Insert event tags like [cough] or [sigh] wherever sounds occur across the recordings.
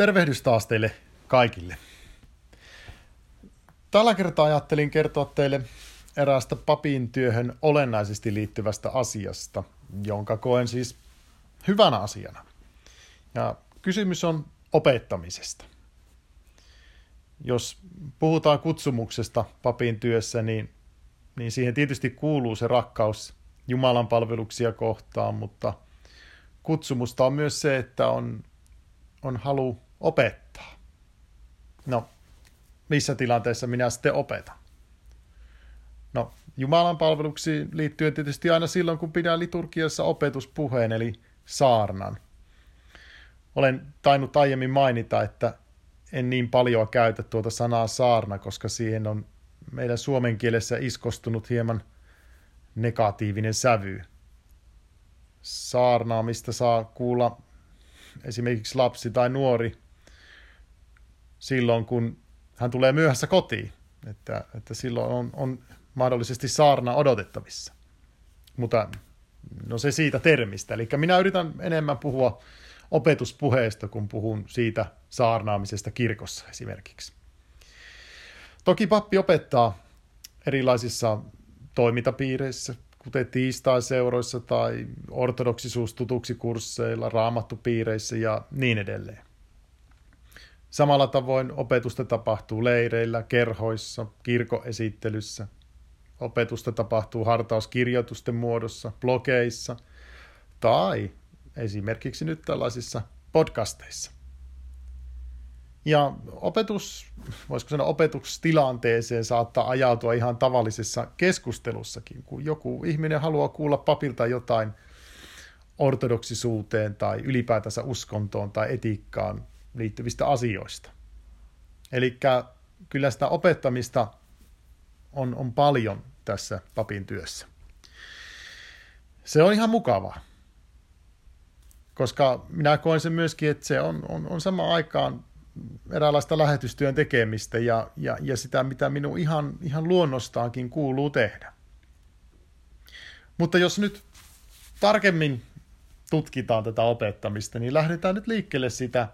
Tervehdys taas teille kaikille. Tällä kertaa ajattelin kertoa teille eräästä papin työhön olennaisesti liittyvästä asiasta, jonka koen siis hyvänä asiana. Ja kysymys on opettamisesta. Jos puhutaan kutsumuksesta papin työssä, niin, niin siihen tietysti kuuluu se rakkaus Jumalan palveluksia kohtaan, mutta kutsumusta on myös se, että on, on halu opettaa. No, missä tilanteessa minä sitten opetan? No, Jumalan palveluksiin liittyen tietysti aina silloin, kun pidän liturgiassa opetuspuheen, eli saarnan. Olen tainnut aiemmin mainita, että en niin paljon käytä tuota sanaa saarna, koska siihen on meidän suomen kielessä iskostunut hieman negatiivinen sävy. Saarnaamista saa kuulla esimerkiksi lapsi tai nuori silloin, kun hän tulee myöhässä kotiin. Että, että silloin on, on mahdollisesti saarna odotettavissa. Mutta no se siitä termistä. Eli minä yritän enemmän puhua opetuspuheesta, kun puhun siitä saarnaamisesta kirkossa esimerkiksi. Toki pappi opettaa erilaisissa toimintapiireissä, kuten tiistai-seuroissa tai ortodoksisuus tutuksi kursseilla, raamattupiireissä ja niin edelleen. Samalla tavoin opetusta tapahtuu leireillä, kerhoissa, kirkoesittelyssä. Opetusta tapahtuu hartauskirjoitusten muodossa, blogeissa tai esimerkiksi nyt tällaisissa podcasteissa. Ja opetus, voisiko sanoa opetustilanteeseen saattaa ajautua ihan tavallisessa keskustelussakin, kun joku ihminen haluaa kuulla papilta jotain ortodoksisuuteen tai ylipäätänsä uskontoon tai etiikkaan liittyvistä asioista. Eli kyllä sitä opettamista on, on paljon tässä papin työssä. Se on ihan mukavaa, koska minä koen sen myöskin, että se on, on, on sama aikaan eräänlaista lähetystyön tekemistä ja, ja, ja sitä, mitä minun ihan, ihan luonnostaankin kuuluu tehdä. Mutta jos nyt tarkemmin tutkitaan tätä opettamista, niin lähdetään nyt liikkeelle sitä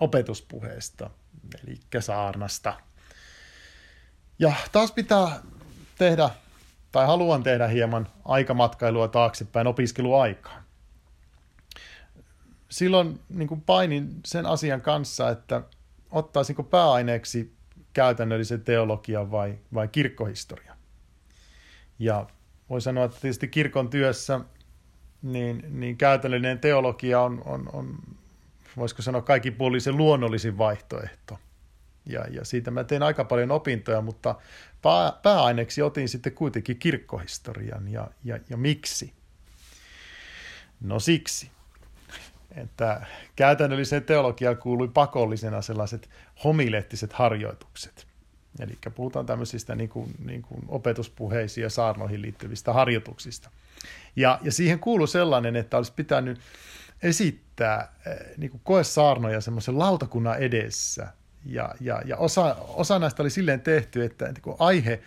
opetuspuheesta, eli saarnasta. Ja taas pitää tehdä, tai haluan tehdä hieman aikamatkailua taaksepäin opiskeluaikaan. Silloin niin kuin painin sen asian kanssa, että ottaisinko pääaineeksi käytännöllisen teologian vai, vai kirkkohistoria. Ja voi sanoa, että tietysti kirkon työssä niin, niin käytännöllinen teologia on, on, on voisiko sanoa kaikki puolisen luonnollisin vaihtoehto. Ja, ja siitä mä tein aika paljon opintoja, mutta pää, pääaineeksi otin sitten kuitenkin kirkkohistorian. Ja, ja, ja miksi? No siksi, että käytännölliseen teologiaan kuului pakollisena sellaiset homilettiset harjoitukset. Eli puhutaan tämmöisistä niin kuin, niin kuin opetuspuheisiin ja saarnoihin liittyvistä harjoituksista. Ja, ja siihen kuului sellainen, että olisi pitänyt esittää eh, niin kuin koesaarnoja semmoisen lautakunnan edessä. Ja, ja, ja osa, osa näistä oli silleen tehty, että kuin aihe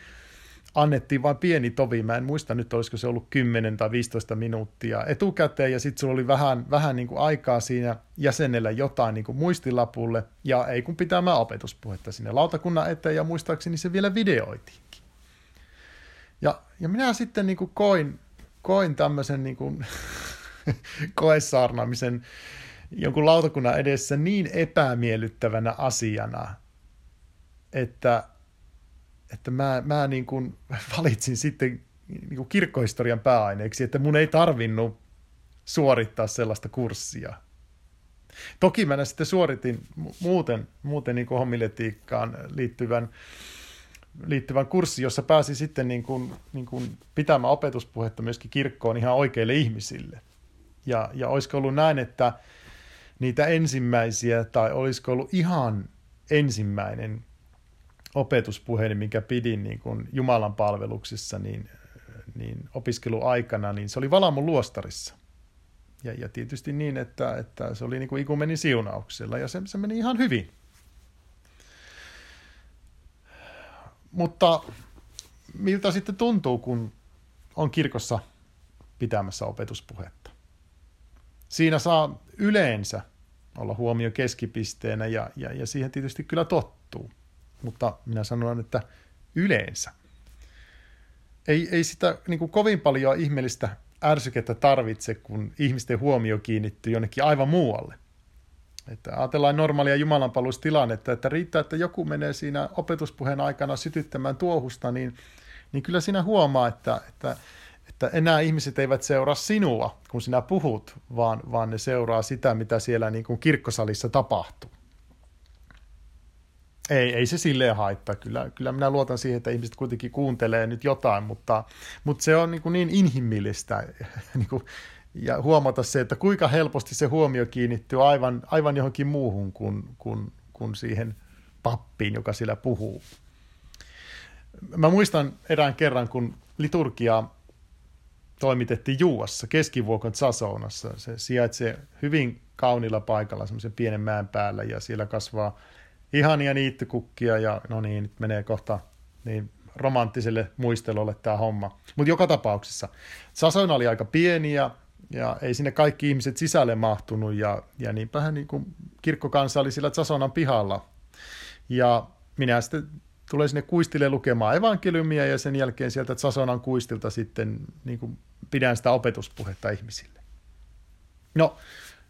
annettiin vain pieni tovi. Mä en muista nyt, olisiko se ollut 10 tai 15 minuuttia etukäteen, ja sitten sulla oli vähän, vähän niin kuin aikaa siinä jäsenellä jotain niin kuin muistilapulle, ja ei kun pitämään opetuspuhetta sinne lautakunnan eteen, ja muistaakseni se vielä videoitiinkin. Ja, ja minä sitten niin kuin koin, koin tämmöisen niin kuin [laughs] [laughs] koesaarnaamisen jonkun lautakunnan edessä niin epämiellyttävänä asiana, että, että mä, mä niin kuin [laughs] valitsin sitten niin kuin kirkkohistorian pääaineeksi, että mun ei tarvinnut suorittaa sellaista kurssia. Toki mä sitten suoritin muuten, muuten niin homiletiikkaan liittyvän, liittyvän kurssin, jossa pääsi sitten niin kuin, niin kuin pitämään opetuspuhetta myöskin kirkkoon ihan oikeille ihmisille. Ja, ja olisiko ollut näin, että niitä ensimmäisiä, tai olisiko ollut ihan ensimmäinen opetuspuhe, mikä pidin niin kuin Jumalan palveluksissa, niin, niin opiskeluaikana, niin se oli Valamon luostarissa. Ja, ja tietysti niin, että, että se oli niin kuin ikumenin siunauksella, ja se, se meni ihan hyvin. Mutta miltä sitten tuntuu, kun on kirkossa pitämässä opetuspuhetta? Siinä saa yleensä olla huomio keskipisteenä ja, ja, ja siihen tietysti kyllä tottuu. Mutta minä sanon, että yleensä. Ei, ei sitä niin kuin kovin paljon ihmeellistä ärsykettä tarvitse, kun ihmisten huomio kiinnittyy jonnekin aivan muualle. Että ajatellaan normaalia jumalanpaluustilannetta, että riittää, että joku menee siinä opetuspuheen aikana sytyttämään tuohusta, niin, niin kyllä siinä huomaa, että, että, että enää ihmiset eivät seuraa sinua, kun sinä puhut, vaan, vaan ne seuraa sitä, mitä siellä niin kuin kirkkosalissa tapahtuu. Ei, ei se silleen haittaa. Kyllä, kyllä minä luotan siihen, että ihmiset kuitenkin kuuntelee nyt jotain, mutta, mutta se on niin, kuin niin inhimillistä [laughs] niin kuin, ja huomata se, että kuinka helposti se huomio kiinnittyy aivan, aivan johonkin muuhun kuin, kuin, kuin siihen pappiin, joka siellä puhuu. Mä muistan erään kerran, kun liturgia toimitettiin Juuassa, keskivuokon Sasounassa. Se sijaitsee hyvin kaunilla paikalla, semmoisen pienen mäen päällä, ja siellä kasvaa ihania niittykukkia ja no niin, nyt menee kohta niin romanttiselle muistelulle tämä homma. Mutta joka tapauksessa Sasona oli aika pieni ja, ja ei sinne kaikki ihmiset sisälle mahtunut ja, ja niinpähän niin kuin kirkkokansa oli sillä Sasonan pihalla. Ja minä sitten tulee sinne kuistille lukemaan evankeliumia ja sen jälkeen sieltä Sasonan kuistilta sitten niin kuin pidän sitä opetuspuhetta ihmisille. No,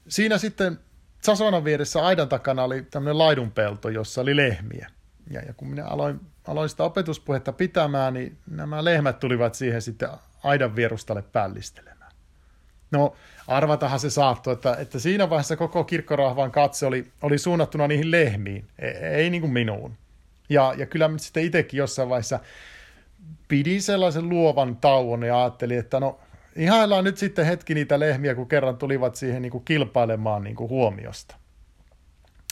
siinä sitten Sasonan vieressä aidan takana oli tämmöinen laidunpelto, jossa oli lehmiä. Ja, ja kun minä aloin, aloin sitä opetuspuhetta pitämään, niin nämä lehmät tulivat siihen sitten aidan vierustalle pällistelemään. No, arvatahan se saattoi, että, että siinä vaiheessa koko kirkkorahvan katse oli, oli suunnattuna niihin lehmiin, ei, ei niin kuin minuun. Ja, ja kyllä sitten itsekin jossain vaiheessa pidin sellaisen luovan tauon ja ajattelin, että no ihaillaan nyt sitten hetki niitä lehmiä, kun kerran tulivat siihen niin kuin kilpailemaan niin kuin huomiosta.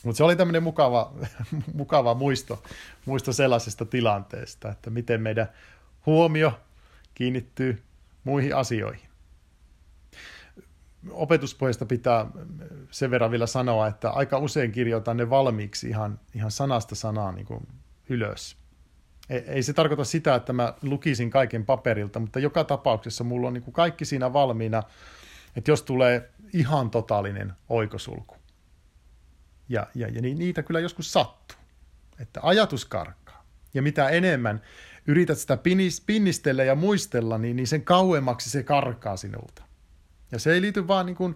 Mutta se oli tämmöinen mukava, [laughs] mukava muisto, muisto sellaisesta tilanteesta, että miten meidän huomio kiinnittyy muihin asioihin. Opetuspohjasta pitää sen verran vielä sanoa, että aika usein kirjoitan ne valmiiksi ihan, ihan sanasta sanaan niin kuin ylös ei se tarkoita sitä, että mä lukisin kaiken paperilta, mutta joka tapauksessa mulla on niin kuin kaikki siinä valmiina, että jos tulee ihan totaalinen oikosulku. Ja, ja, ja niitä kyllä joskus sattuu, että ajatus karkaa. Ja mitä enemmän yrität sitä pinnistellä ja muistella, niin, niin sen kauemmaksi se karkaa sinulta. Ja se ei liity vaan niin kuin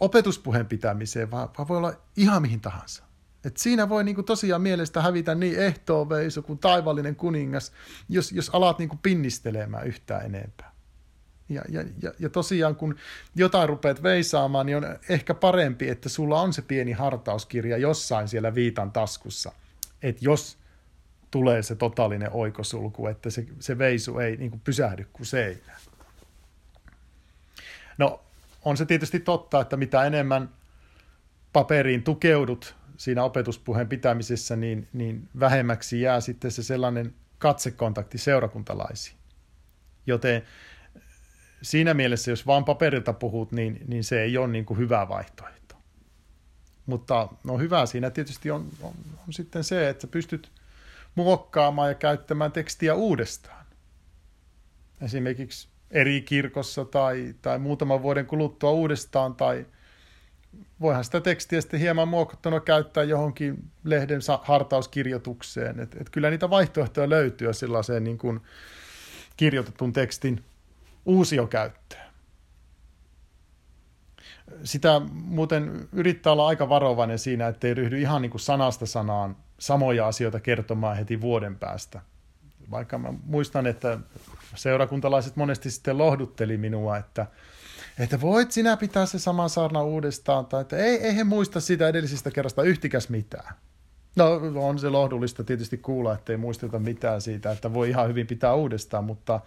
opetuspuheen pitämiseen, vaan, vaan voi olla ihan mihin tahansa. Et siinä voi niinku tosiaan mielestä hävitä niin ehtooveiso kuin taivallinen kuningas, jos, jos alat niinku pinnistelemään yhtään enempää. Ja, ja, ja, ja tosiaan kun jotain rupeat veisaamaan, niin on ehkä parempi, että sulla on se pieni hartauskirja jossain siellä viitan taskussa. Että jos tulee se totaalinen oikosulku, että se, se veisu ei niin kuin pysähdy kuin seinään. No, on se tietysti totta, että mitä enemmän paperiin tukeudut, siinä opetuspuheen pitämisessä, niin, niin vähemmäksi jää sitten se sellainen katsekontakti seurakuntalaisiin. Joten siinä mielessä, jos vain paperilta puhut, niin, niin se ei ole niin kuin hyvä vaihtoehto. Mutta no hyvä siinä tietysti on, on, on sitten se, että pystyt muokkaamaan ja käyttämään tekstiä uudestaan. Esimerkiksi eri kirkossa tai, tai muutaman vuoden kuluttua uudestaan tai – voihan sitä tekstiä sitten hieman muokattuna käyttää johonkin lehden hartauskirjoitukseen. Et, et kyllä niitä vaihtoehtoja löytyy sellaiseen niin kuin kirjoitetun tekstin uusiokäyttöön. Sitä muuten yrittää olla aika varovainen siinä, ettei ryhdy ihan niin kuin sanasta sanaan samoja asioita kertomaan heti vuoden päästä. Vaikka mä muistan, että seurakuntalaiset monesti sitten lohdutteli minua, että – että voit sinä pitää se sama saarna uudestaan, tai että ei, ei he muista sitä edellisestä kerrasta yhtikäs mitään. No on se lohdullista tietysti kuulla, että ei muisteta mitään siitä, että voi ihan hyvin pitää uudestaan, mutta,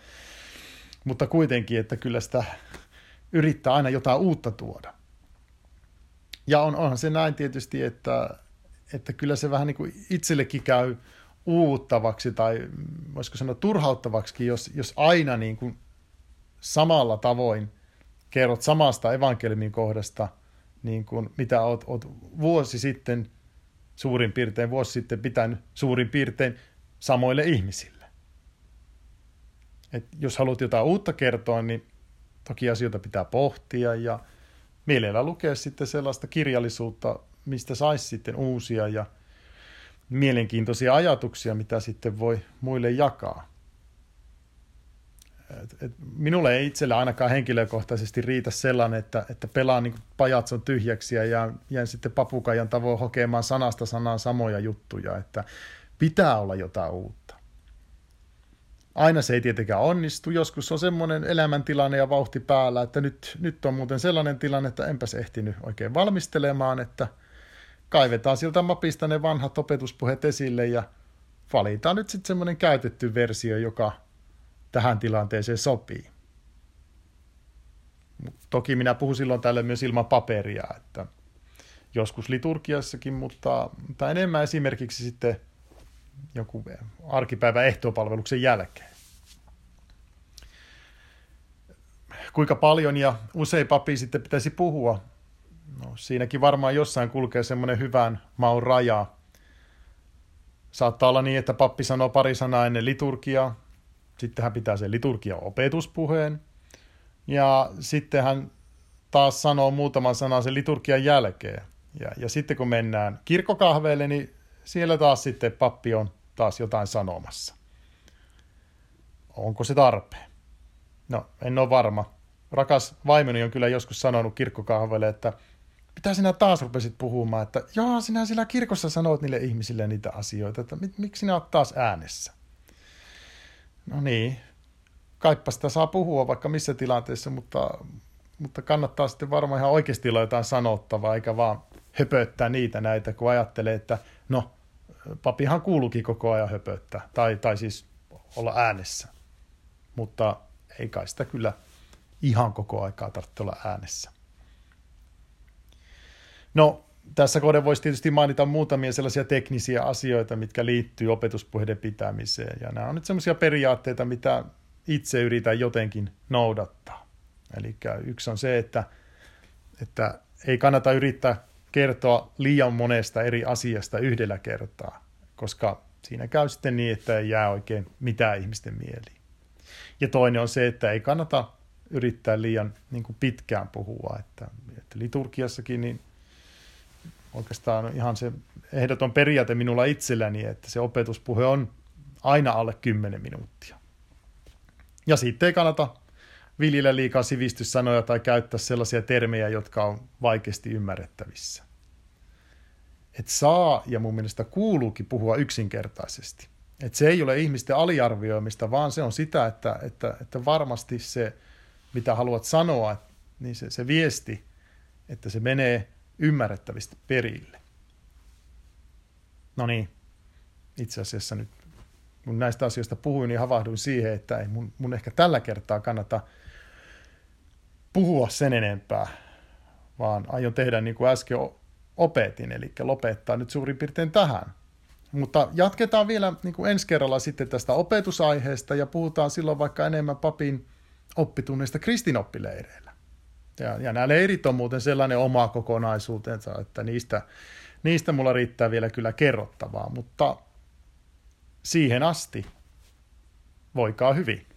mutta kuitenkin, että kyllä sitä yrittää aina jotain uutta tuoda. Ja on, onhan se näin tietysti, että, että kyllä se vähän niin kuin itsellekin käy uuttavaksi tai voisiko sanoa turhauttavaksi, jos, jos aina niin kuin samalla tavoin – kerrot samasta evankeliumin kohdasta, niin kuin mitä oot, oot vuosi sitten, suurin piirtein vuosi sitten pitänyt suurin piirtein samoille ihmisille. Et jos haluat jotain uutta kertoa, niin toki asioita pitää pohtia ja mielellä lukea sitten sellaista kirjallisuutta, mistä saisi sitten uusia ja mielenkiintoisia ajatuksia, mitä sitten voi muille jakaa. Et, et minulle ei itsellä ainakaan henkilökohtaisesti riitä sellainen, että, että pelaan niin pajatson tyhjäksi ja jään, jään sitten papukajan tavoin hokemaan sanasta sanaan samoja juttuja, että pitää olla jotain uutta. Aina se ei tietenkään onnistu, joskus on semmoinen elämäntilanne ja vauhti päällä, että nyt, nyt on muuten sellainen tilanne, että enpäs ehtinyt oikein valmistelemaan, että kaivetaan siltä mapista ne vanhat opetuspuheet esille ja valitaan nyt sitten semmoinen käytetty versio, joka tähän tilanteeseen sopii. Toki minä puhun silloin tälle myös ilman paperia, että joskus liturgiassakin, mutta, mutta enemmän esimerkiksi sitten joku arkipäivä ehtopalveluksen jälkeen. Kuinka paljon ja usein papi sitten pitäisi puhua? No, siinäkin varmaan jossain kulkee semmoinen hyvän maun raja. Saattaa olla niin, että pappi sanoo pari sanaa ennen liturgiaa, sitten hän pitää sen liturgian opetuspuheen, ja sitten hän taas sanoo muutaman sanan sen liturgian jälkeen. Ja, ja sitten kun mennään kirkkokahveelle, niin siellä taas sitten pappi on taas jotain sanomassa. Onko se tarpeen? No, en ole varma. Rakas vaimoni on kyllä joskus sanonut kirkkokahveelle, että mitä sinä taas rupesit puhumaan, että joo, sinä siellä kirkossa sanoit niille ihmisille niitä asioita, että miksi sinä olet taas äänessä? No niin, kaippa sitä saa puhua vaikka missä tilanteessa, mutta, mutta kannattaa sitten varmaan ihan oikeasti olla jotain sanottavaa, eikä vaan höpöttää niitä näitä, kun ajattelee, että no, papihan kuuluukin koko ajan höpöttää, tai, tai siis olla äänessä. Mutta ei kai sitä kyllä ihan koko aikaa tarvitse olla äänessä. No, tässä kohden voisi tietysti mainita muutamia sellaisia teknisiä asioita, mitkä liittyy opetuspuheiden pitämiseen. Ja nämä on nyt sellaisia periaatteita, mitä itse yritän jotenkin noudattaa. Eli yksi on se, että, että ei kannata yrittää kertoa liian monesta eri asiasta yhdellä kertaa, koska siinä käy sitten niin, että ei jää oikein mitään ihmisten mieliin. Ja toinen on se, että ei kannata yrittää liian niin kuin pitkään puhua, että, että liturgiassakin niin oikeastaan ihan se ehdoton periaate minulla itselläni, että se opetuspuhe on aina alle 10 minuuttia. Ja sitten ei kannata viljellä liikaa sivistyssanoja tai käyttää sellaisia termejä, jotka on vaikeasti ymmärrettävissä. Et saa ja mun mielestä kuuluukin puhua yksinkertaisesti. Et se ei ole ihmisten aliarvioimista, vaan se on sitä, että, että, että varmasti se, mitä haluat sanoa, niin se, se viesti, että se menee ymmärrettävistä perille. No niin, itse asiassa nyt kun näistä asioista puhuin, niin havahduin siihen, että ei mun, mun ehkä tällä kertaa kannata puhua sen enempää, vaan aion tehdä niin kuin äsken opetin, eli lopettaa nyt suurin piirtein tähän. Mutta jatketaan vielä niin kuin ensi kerralla sitten tästä opetusaiheesta ja puhutaan silloin vaikka enemmän papin oppitunneista kristinoppileireillä. Ja, ja nämä leirit on muuten sellainen oma kokonaisuutensa, että niistä, niistä mulla riittää vielä kyllä kerrottavaa, mutta siihen asti voikaa hyvin.